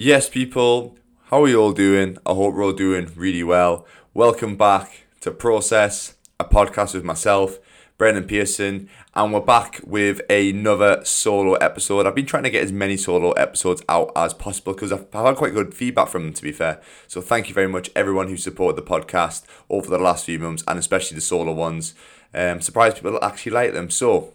Yes, people, how are you all doing? I hope we're all doing really well. Welcome back to Process, a podcast with myself, Brendan Pearson, and we're back with another solo episode. I've been trying to get as many solo episodes out as possible because I've, had quite good feedback from them, to be fair. So thank you very much, everyone who supported the podcast over the last few months, and especially the solo ones. Um, surprised people actually like them. So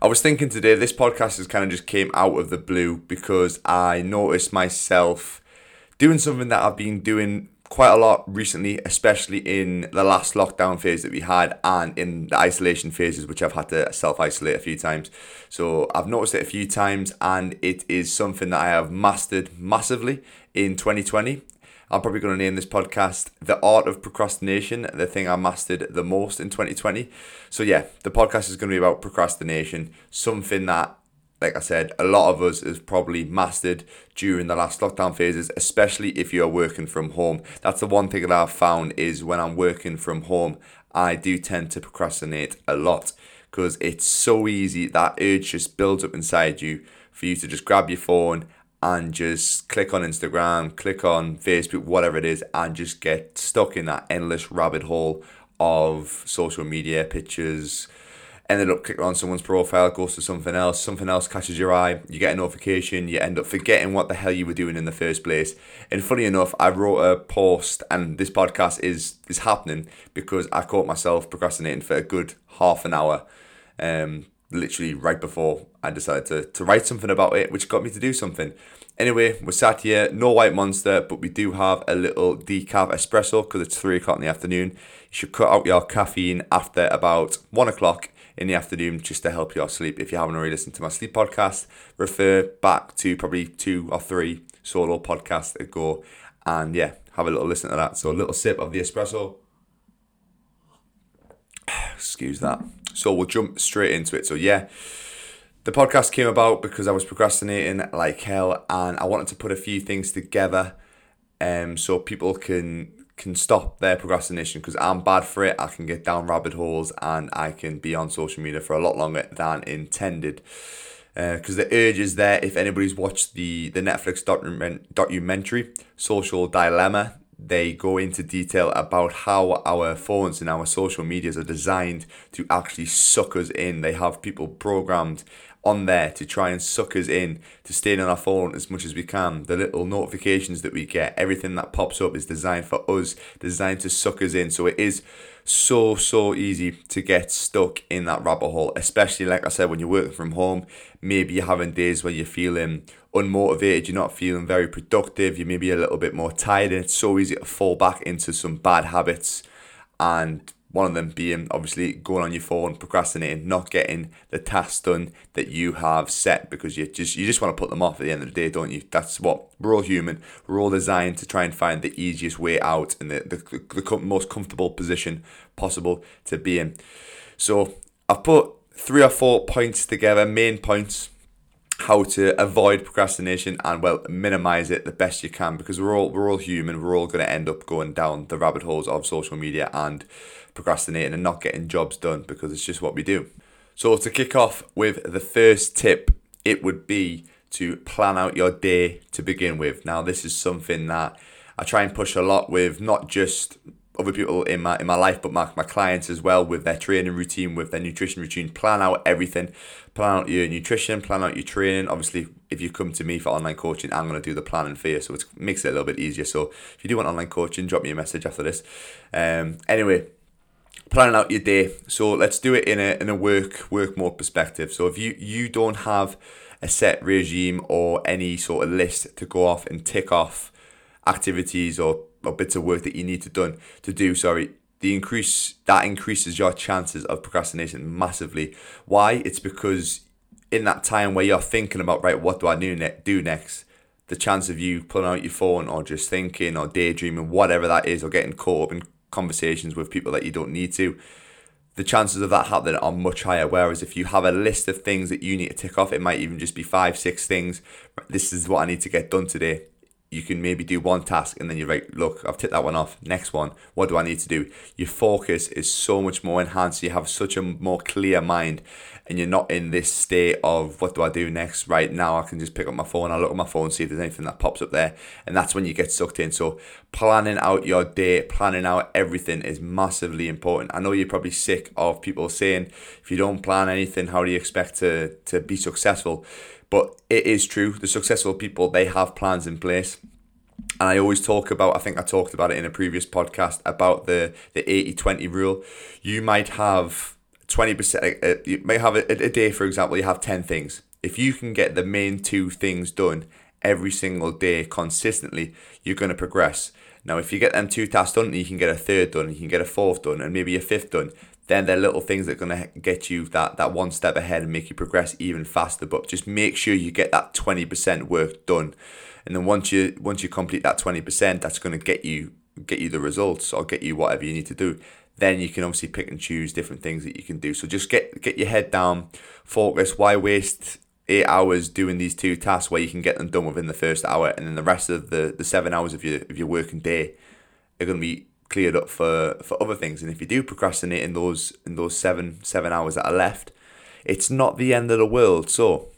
I was thinking today, this podcast has kind of just came out of the blue because I noticed myself doing something that I've been doing quite a lot recently, especially in the last lockdown phase that we had and in the isolation phases, which I've had to self isolate a few times. So I've noticed it a few times, and it is something that I have mastered massively in 2020. I'm probably going to name this podcast The Art of Procrastination, the thing I mastered the most in 2020. So, yeah, the podcast is going to be about procrastination, something that, like I said, a lot of us has probably mastered during the last lockdown phases, especially if you're working from home. That's the one thing that I've found is when I'm working from home, I do tend to procrastinate a lot because it's so easy. That urge just builds up inside you for you to just grab your phone and just click on Instagram, click on Facebook, whatever it is, and just get stuck in that endless rabbit hole of social media pictures. Ended up clicking on someone's profile, goes to something else, something else catches your eye, you get a notification, you end up forgetting what the hell you were doing in the first place. And funny enough, I wrote a post, and this podcast is is happening because I caught myself procrastinating for a good half an hour. Um, literally right before I decided to, to write something about it, which got me to do something. Anyway, we're sat here, no white monster, but we do have a little decaf espresso because it's three o'clock in the afternoon. You should cut out your caffeine after about one o'clock in the afternoon just to help your sleep. If you haven't already listened to my sleep podcast, refer back to probably two or three solo podcasts ago and yeah, have a little listen to that. So a little sip of the espresso. Excuse that. So we'll jump straight into it. So yeah, the podcast came about because I was procrastinating like hell, and I wanted to put a few things together, um, so people can can stop their procrastination because I'm bad for it. I can get down rabbit holes and I can be on social media for a lot longer than intended. Because uh, the urge is there. If anybody's watched the the Netflix document, documentary Social Dilemma, they go into detail about how our phones and our social medias are designed to actually suck us in. They have people programmed on there to try and suck us in to staying on our phone as much as we can. The little notifications that we get, everything that pops up is designed for us, designed to suck us in. So it is so so easy to get stuck in that rabbit hole especially like i said when you're working from home maybe you're having days where you're feeling unmotivated you're not feeling very productive you may be a little bit more tired and it's so easy to fall back into some bad habits and one of them being obviously going on your phone, procrastinating, not getting the tasks done that you have set because you just you just want to put them off at the end of the day, don't you? That's what we're all human. We're all designed to try and find the easiest way out and the, the, the most comfortable position possible to be in. So I've put three or four points together, main points how to avoid procrastination and well minimize it the best you can because we're all we're all human. We're all going to end up going down the rabbit holes of social media and procrastinating and not getting jobs done because it's just what we do. So to kick off with the first tip it would be to plan out your day to begin with. Now this is something that I try and push a lot with not just other people in my in my life, but my, my clients as well with their training routine, with their nutrition routine. Plan out everything. Plan out your nutrition. Plan out your training. Obviously, if you come to me for online coaching, I'm to do the planning for you, so it makes it a little bit easier. So if you do want online coaching, drop me a message after this. Um, anyway, planning out your day. So let's do it in a in a work work mode perspective. So if you you don't have a set regime or any sort of list to go off and tick off activities or or bits of work that you need to done to do. Sorry, the increase that increases your chances of procrastination massively. Why? It's because in that time where you're thinking about right, what do I do ne- do next? The chance of you pulling out your phone or just thinking or daydreaming, whatever that is, or getting caught up in conversations with people that you don't need to, the chances of that happening are much higher. Whereas if you have a list of things that you need to tick off, it might even just be five, six things. This is what I need to get done today you can maybe do one task and then you're like, look, I've ticked that one off. Next one, what do I need to do? Your focus is so much more enhanced. You have such a more clear mind. And you're not in this state of what do I do next? Right now I can just pick up my phone I look at my phone see if there's anything that pops up there and that's when you get sucked in. So planning out your day planning out everything is massively important. I know you're probably sick of people saying if you don't plan anything how do you expect to to be successful? But it is true the successful people they have plans in place. And I always talk about I think I talked about it in a previous podcast about the the 80-20 rule. You might have 20%, uh, uh, you may have a, a day, for example, you have 10 things. If you can get the main two things done every single day consistently, you're going to progress. Now, if you get them two tasks done, you can get a third done, you can get a fourth done, and maybe a fifth done. Then they're little things that are going to get you that, that one step ahead and make you progress even faster. But just make sure you get that 20% work done. And then once you once you complete that 20%, that's going to get you get you the results or get you whatever you need to do then you can obviously pick and choose different things that you can do. So just get get your head down, focus. Why waste eight hours doing these two tasks where you can get them done within the first hour, and then the rest of the, the seven hours of your of your working day are going to be cleared up for for other things. And if you do procrastinate in those in those seven seven hours that are left, it's not the end of the world. So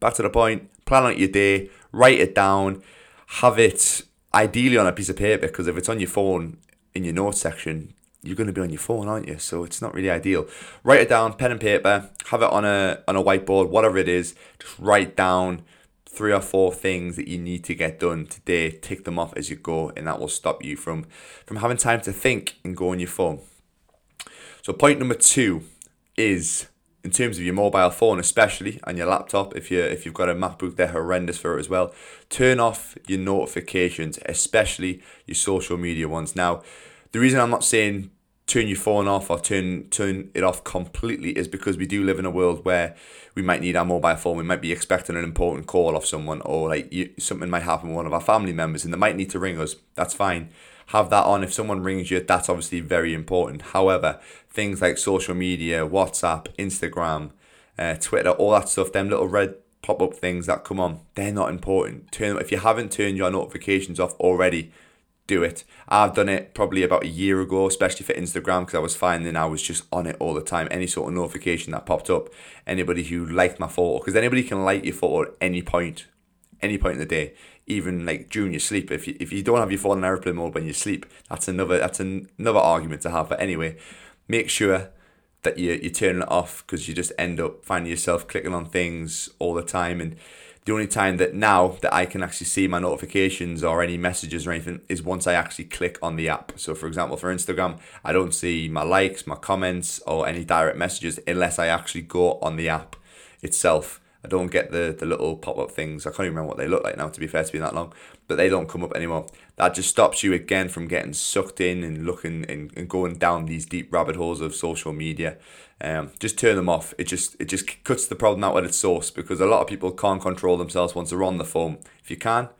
back to the point. Plan out your day, write it down, have it ideally on a piece of paper because if it's on your phone in your notes section, you're going to be on your phone, aren't you? So it's not really ideal. Write it down, pen and paper, have it on a on a whiteboard, whatever it is. Just write down three or four things that you need to get done today. Tick them off as you go, and that will stop you from from having time to think and go on your phone. So point number two is in terms of your mobile phone, especially and your laptop. If you if you've got a MacBook, they're horrendous for it as well. Turn off your notifications, especially your social media ones. Now, the reason I'm not saying turn your phone off or turn turn it off completely is because we do live in a world where we might need our mobile phone. We might be expecting an important call off someone, or like you, something might happen with one of our family members, and they might need to ring us. That's fine. Have that on. If someone rings you, that's obviously very important. However, things like social media, WhatsApp, Instagram, uh, Twitter, all that stuff, them little red pop up things that come on, they're not important. Turn if you haven't turned your notifications off already do it. I've done it probably about a year ago, especially for Instagram, because I was finding I was just on it all the time. Any sort of notification that popped up, anybody who liked my photo, because anybody can like your photo at any point, any point in the day, even like during your sleep. If you, if you don't have your phone in airplane mode when you sleep, that's another that's an, another argument to have. But anyway, make sure that you you turn it off because you just end up finding yourself clicking on things all the time and the only time that now that I can actually see my notifications or any messages or anything is once I actually click on the app. So, for example, for Instagram, I don't see my likes, my comments, or any direct messages unless I actually go on the app itself. I don't get the, the little pop up things. I can't even remember what they look like now, to be fair, to be that long, but they don't come up anymore. That just stops you again from getting sucked in and looking and, and going down these deep rabbit holes of social media. Um, just turn them off. It just it just cuts the problem out at its source because a lot of people can't control themselves once they're on the phone. If you can,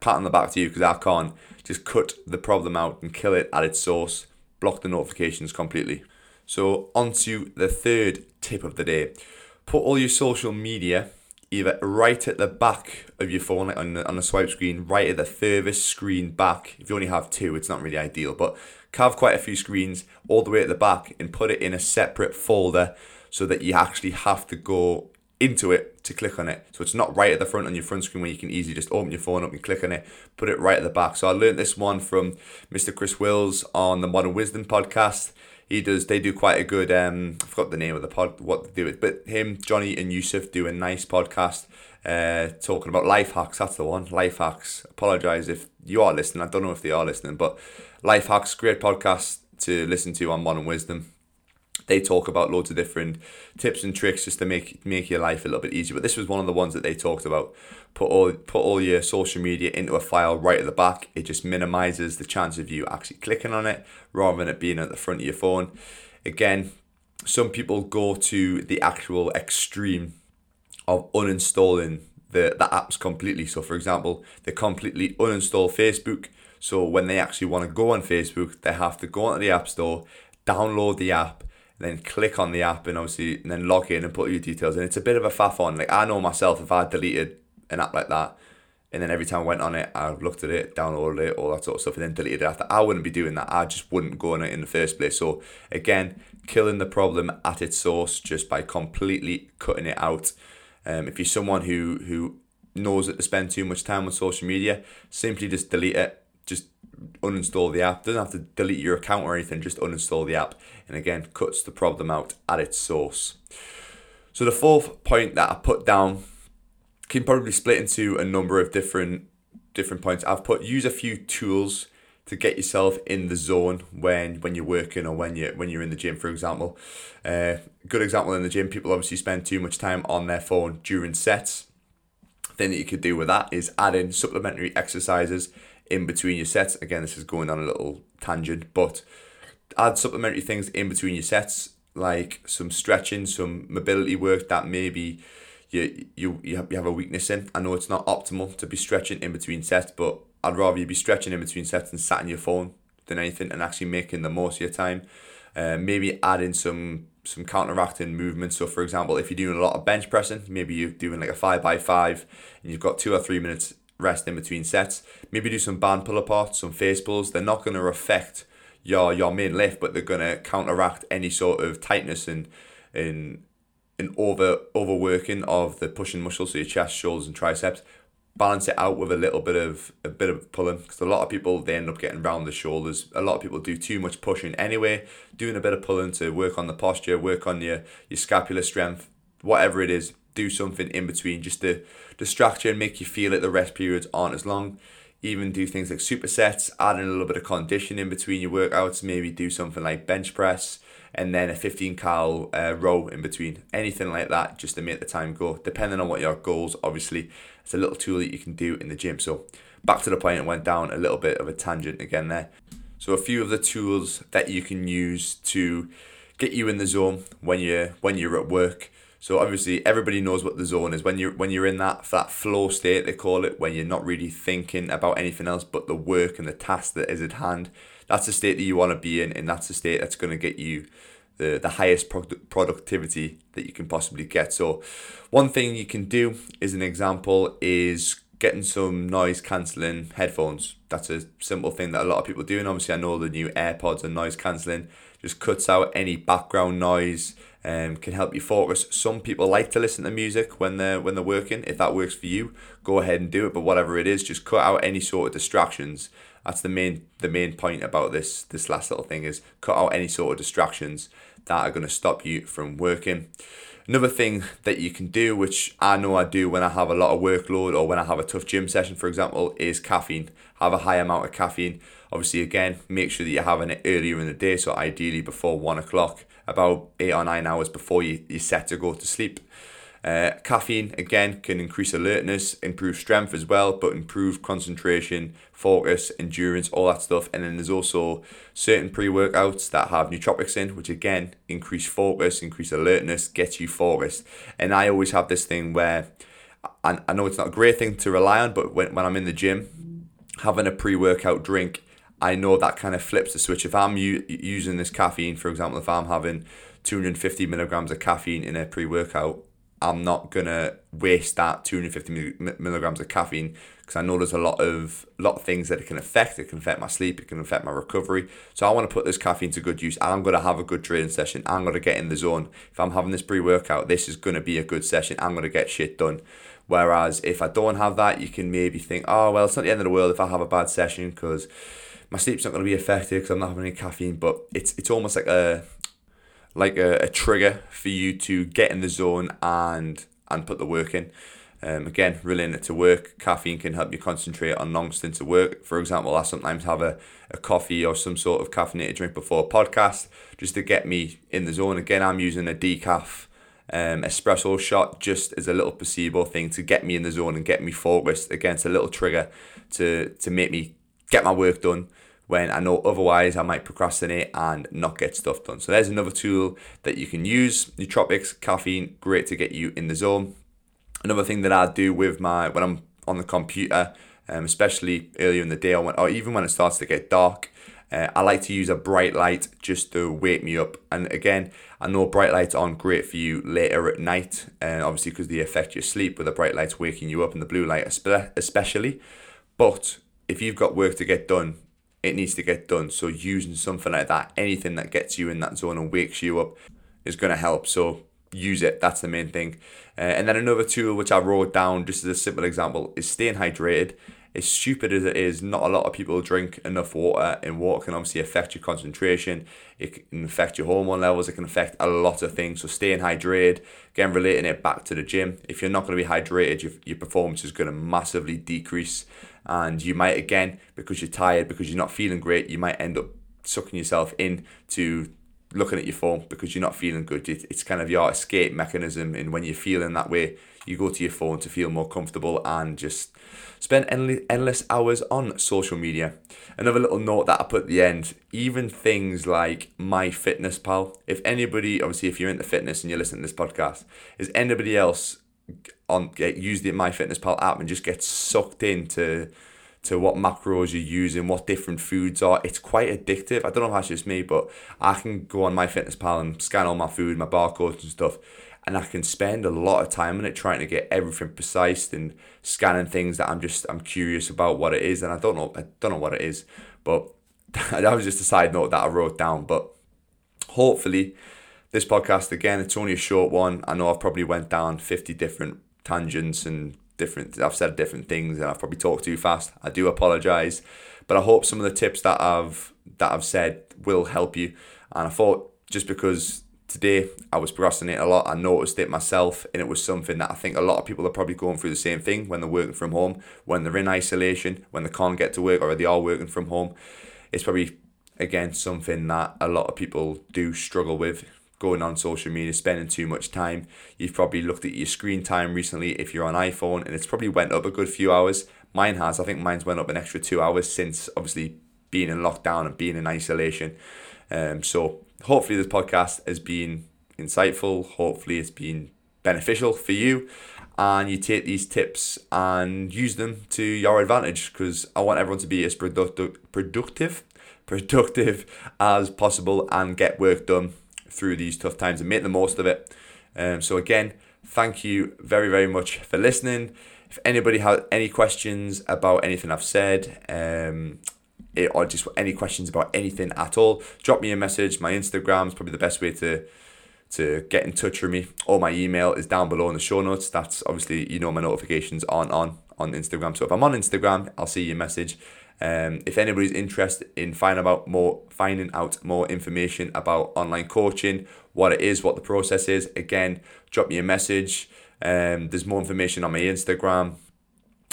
pat on the back to you because I can't. Just cut the problem out and kill it at its source. Block the notifications completely. So on to the third tip of the day put all your social media either right at the back of your phone like on the, on the swipe screen, right at the furthest screen back. If you only have two, it's not really ideal, but carve quite a few screens all the way at the back and put it in a separate folder so that you actually have to go into it to click on it. So it's not right at the front on your front screen where you can easily just open your phone up and click on it, put it right at the back. So I learned this one from Mr. Chris Wills on the Modern Wisdom podcast he does. They do quite a good. Um, I forgot the name of the pod. What they do it, but him, Johnny, and Yusuf do a nice podcast. Uh, talking about life hacks. That's the one. Life hacks. Apologize if you are listening. I don't know if they are listening, but life hacks. Great podcast to listen to on Modern Wisdom they talk about loads of different tips and tricks just to make make your life a little bit easier. But this was one of the ones that they talked about. Put all put all your social media into a file right at the back. It just minimizes the chance of you actually clicking on it rather than it being at the front of your phone. Again, some people go to the actual extreme of uninstalling the, the apps completely. So for example, they completely uninstall Facebook. So when they actually want to go on Facebook, they have to go onto the App Store, download the app, then click on the app and obviously and then log in and put your details in. It's a bit of a faff on. Like I know myself, if I deleted an app like that, and then every time I went on it, I looked at it, downloaded it, all that sort of stuff, and then deleted it after. I wouldn't be doing that. I just wouldn't go on it in the first place. So again, killing the problem at its source just by completely cutting it out. Um, if you're someone who who knows that to spend too much time on social media, simply just delete it. Uninstall the app. Doesn't have to delete your account or anything. Just uninstall the app, and again, cuts the problem out at its source. So the fourth point that I put down can probably split into a number of different different points. I've put use a few tools to get yourself in the zone when when you're working or when you when you're in the gym, for example. Uh, good example in the gym, people obviously spend too much time on their phone during sets. Thing that you could do with that is add in supplementary exercises in between your sets. Again, this is going on a little tangent, but add supplementary things in between your sets, like some stretching, some mobility work that maybe you you you have, you have a weakness in. I know it's not optimal to be stretching in between sets, but I'd rather you be stretching in between sets and sat on your phone than anything, and actually making the most of your time. Uh, maybe adding some some counteracting movements. So, for example, if you're doing a lot of bench pressing, maybe you're doing like a five by five, and you've got two or three minutes rest in between sets. Maybe do some band pull aparts, some face pulls. They're not going to affect your your main lift, but they're going to counteract any sort of tightness and in an over overworking of the pushing muscles, so your chest, shoulders, and triceps. Balance it out with a little bit of a bit of pulling because a lot of people they end up getting round the shoulders. A lot of people do too much pushing anyway. Doing a bit of pulling to work on the posture, work on your your scapular strength, whatever it is. Do something in between just to distract you and make you feel it. The rest periods aren't as long even do things like supersets, add in a little bit of conditioning between your workouts, maybe do something like bench press, and then a 15 cal uh, row in between. Anything like that just to make the time go. Depending on what your goals, obviously, it's a little tool that you can do in the gym. So back to the point, it went down a little bit of a tangent again there. So a few of the tools that you can use to get you in the zone when you're when you're at work. So obviously everybody knows what the zone is. When you're when you're in that that flow state they call it, when you're not really thinking about anything else but the work and the task that is at hand that's the state that you want to be in, and that's the state that's going to get you the, the highest pro- productivity that you can possibly get. So, one thing you can do, is an example, is getting some noise cancelling headphones. That's a simple thing that a lot of people do, and obviously, I know the new AirPods and noise cancelling just cuts out any background noise. Um, can help you focus. Some people like to listen to music when they're when they're working. If that works for you, go ahead and do it. But whatever it is, just cut out any sort of distractions that's the main the main point about this this last little thing is cut out any sort of distractions that are going to stop you from working. Another thing that you can do, which I know I do when I have a lot of workload or when I have a tough gym session, for example, is caffeine. Have a high amount of caffeine. Obviously, again, make sure that you're having it earlier in the day, so ideally before one o'clock, about eight or nine hours before you, you're set to go to sleep. Uh, caffeine again can increase alertness, improve strength as well, but improve concentration, focus, endurance, all that stuff. And then there's also certain pre workouts that have nootropics in, which again increase focus, increase alertness, get you focused. And I always have this thing where I, I know it's not a great thing to rely on, but when, when I'm in the gym, having a pre workout drink, I know that kind of flips the switch. If I'm u- using this caffeine, for example, if I'm having 250 milligrams of caffeine in a pre workout, I'm not gonna waste that 250 milligrams of caffeine because I know there's a lot of lot of things that it can affect. It can affect my sleep. It can affect my recovery. So I want to put this caffeine to good use. I'm gonna have a good training session. I'm gonna get in the zone. If I'm having this pre workout, this is gonna be a good session. I'm gonna get shit done. Whereas if I don't have that, you can maybe think, oh well, it's not the end of the world if I have a bad session because my sleep's not going to be affected because I'm not having any caffeine. But it's it's almost like a like a, a trigger for you to get in the zone and and put the work in. Um, again, relating it to work, caffeine can help you concentrate on long stints of work. For example, I sometimes have a, a coffee or some sort of caffeinated drink before a podcast just to get me in the zone. Again, I'm using a decaf um, espresso shot just as a little placebo thing to get me in the zone and get me focused against a little trigger to, to make me get my work done when I know otherwise I might procrastinate and not get stuff done. So there's another tool that you can use. Nootropics, caffeine, great to get you in the zone. Another thing that I do with my when I'm on the computer, um, especially earlier in the day or, when, or even when it starts to get dark, Uh, I like to use a bright light just to wake me up. And again, I know bright lights aren't great for you later at night, and uh, obviously because they affect your sleep, with the bright lights waking you up and the blue light especially. But if you've got work to get done, it needs to get done. So using something like that, anything that gets you in that zone and wakes you up, is going to help. So use it. That's the main thing. Uh, and then another tool which I wrote down, just as a simple example, is staying hydrated. As stupid as it is, not a lot of people drink enough water, and water can obviously affect your concentration. It can affect your hormone levels. It can affect a lot of things. So staying hydrated, again, relating it back to the gym. If you're not going to be hydrated, your, your performance is going to massively decrease, and you might again because you're tired, because you're not feeling great, you might end up sucking yourself in to looking at your phone because you're not feeling good. It's kind of your escape mechanism, and when you're feeling that way, you go to your phone to feel more comfortable and just spend endless hours on social media. Another little note that I put at the end, even things like MyFitnessPal If anybody, obviously, if you're into fitness and you're listening to this podcast, is anybody else on get use the MyFitnessPal app and just get sucked into to what macros you're using, what different foods are. It's quite addictive. I don't know if that's just me, but I can go on MyFitnessPal and scan all my food, my barcodes and stuff, and I can spend a lot of time on it trying to get everything precise and scanning things that I'm just I'm curious about what it is, and I don't know I don't know what it is, but that was just a side note that I wrote down. But hopefully, this podcast again, it's only a short one. I know I've probably went down fifty different tangents and different I've said different things and I've probably talked too fast. I do apologize, but I hope some of the tips that I've that I've said will help you. And I thought just because today I was procrastinating a lot, I noticed it myself, and it was something that I think a lot of people are probably going through the same thing when they're working from home, when they're in isolation, when they can't get to work or they are working from home. It's probably again something that a lot of people do struggle with going on social media, spending too much time. You've probably looked at your screen time recently if you're on iPhone, and it's probably went up a good few hours. Mine has. I think mine's went up an extra two hours since obviously being in lockdown and being in isolation. Um, so hopefully this podcast has been insightful. Hopefully it's been beneficial for you and you take these tips and use them to your advantage because I want everyone to be as productive productive productive as possible and get work done through these tough times and make the most of it. Um, so again, thank you very very much for listening. If anybody has any questions about anything I've said, um, it, or just any questions about anything at all, drop me a message. My Instagram is probably the best way to to get in touch with me. Or my email is down below in the show notes. That's obviously you know my notifications aren't on on Instagram. So if I'm on Instagram, I'll see your message. Um, if anybody's interested in finding out more, finding out more information about online coaching, what it is, what the process is, again, drop me a message. Um, there's more information on my Instagram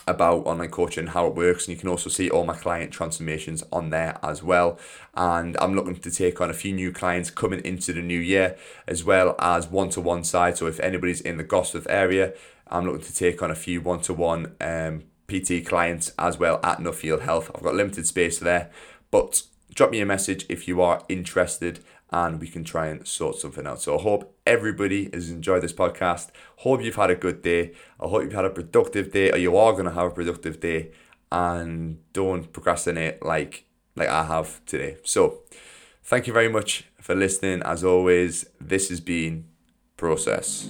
about online coaching, how it works, and you can also see all my client transformations on there as well. And I'm looking to take on a few new clients coming into the new year, as well as one to one side. So if anybody's in the Gosforth area, I'm looking to take on a few one to one um PT clients as well at Nuffield Health. I've got limited space there, but drop me a message if you are interested and we can try and sort something out. So I hope everybody has enjoyed this podcast. Hope you've had a good day. I hope you've had a productive day or you are going to have a productive day and don't procrastinate like like I have today. So thank you very much for listening. As always, this has been Process.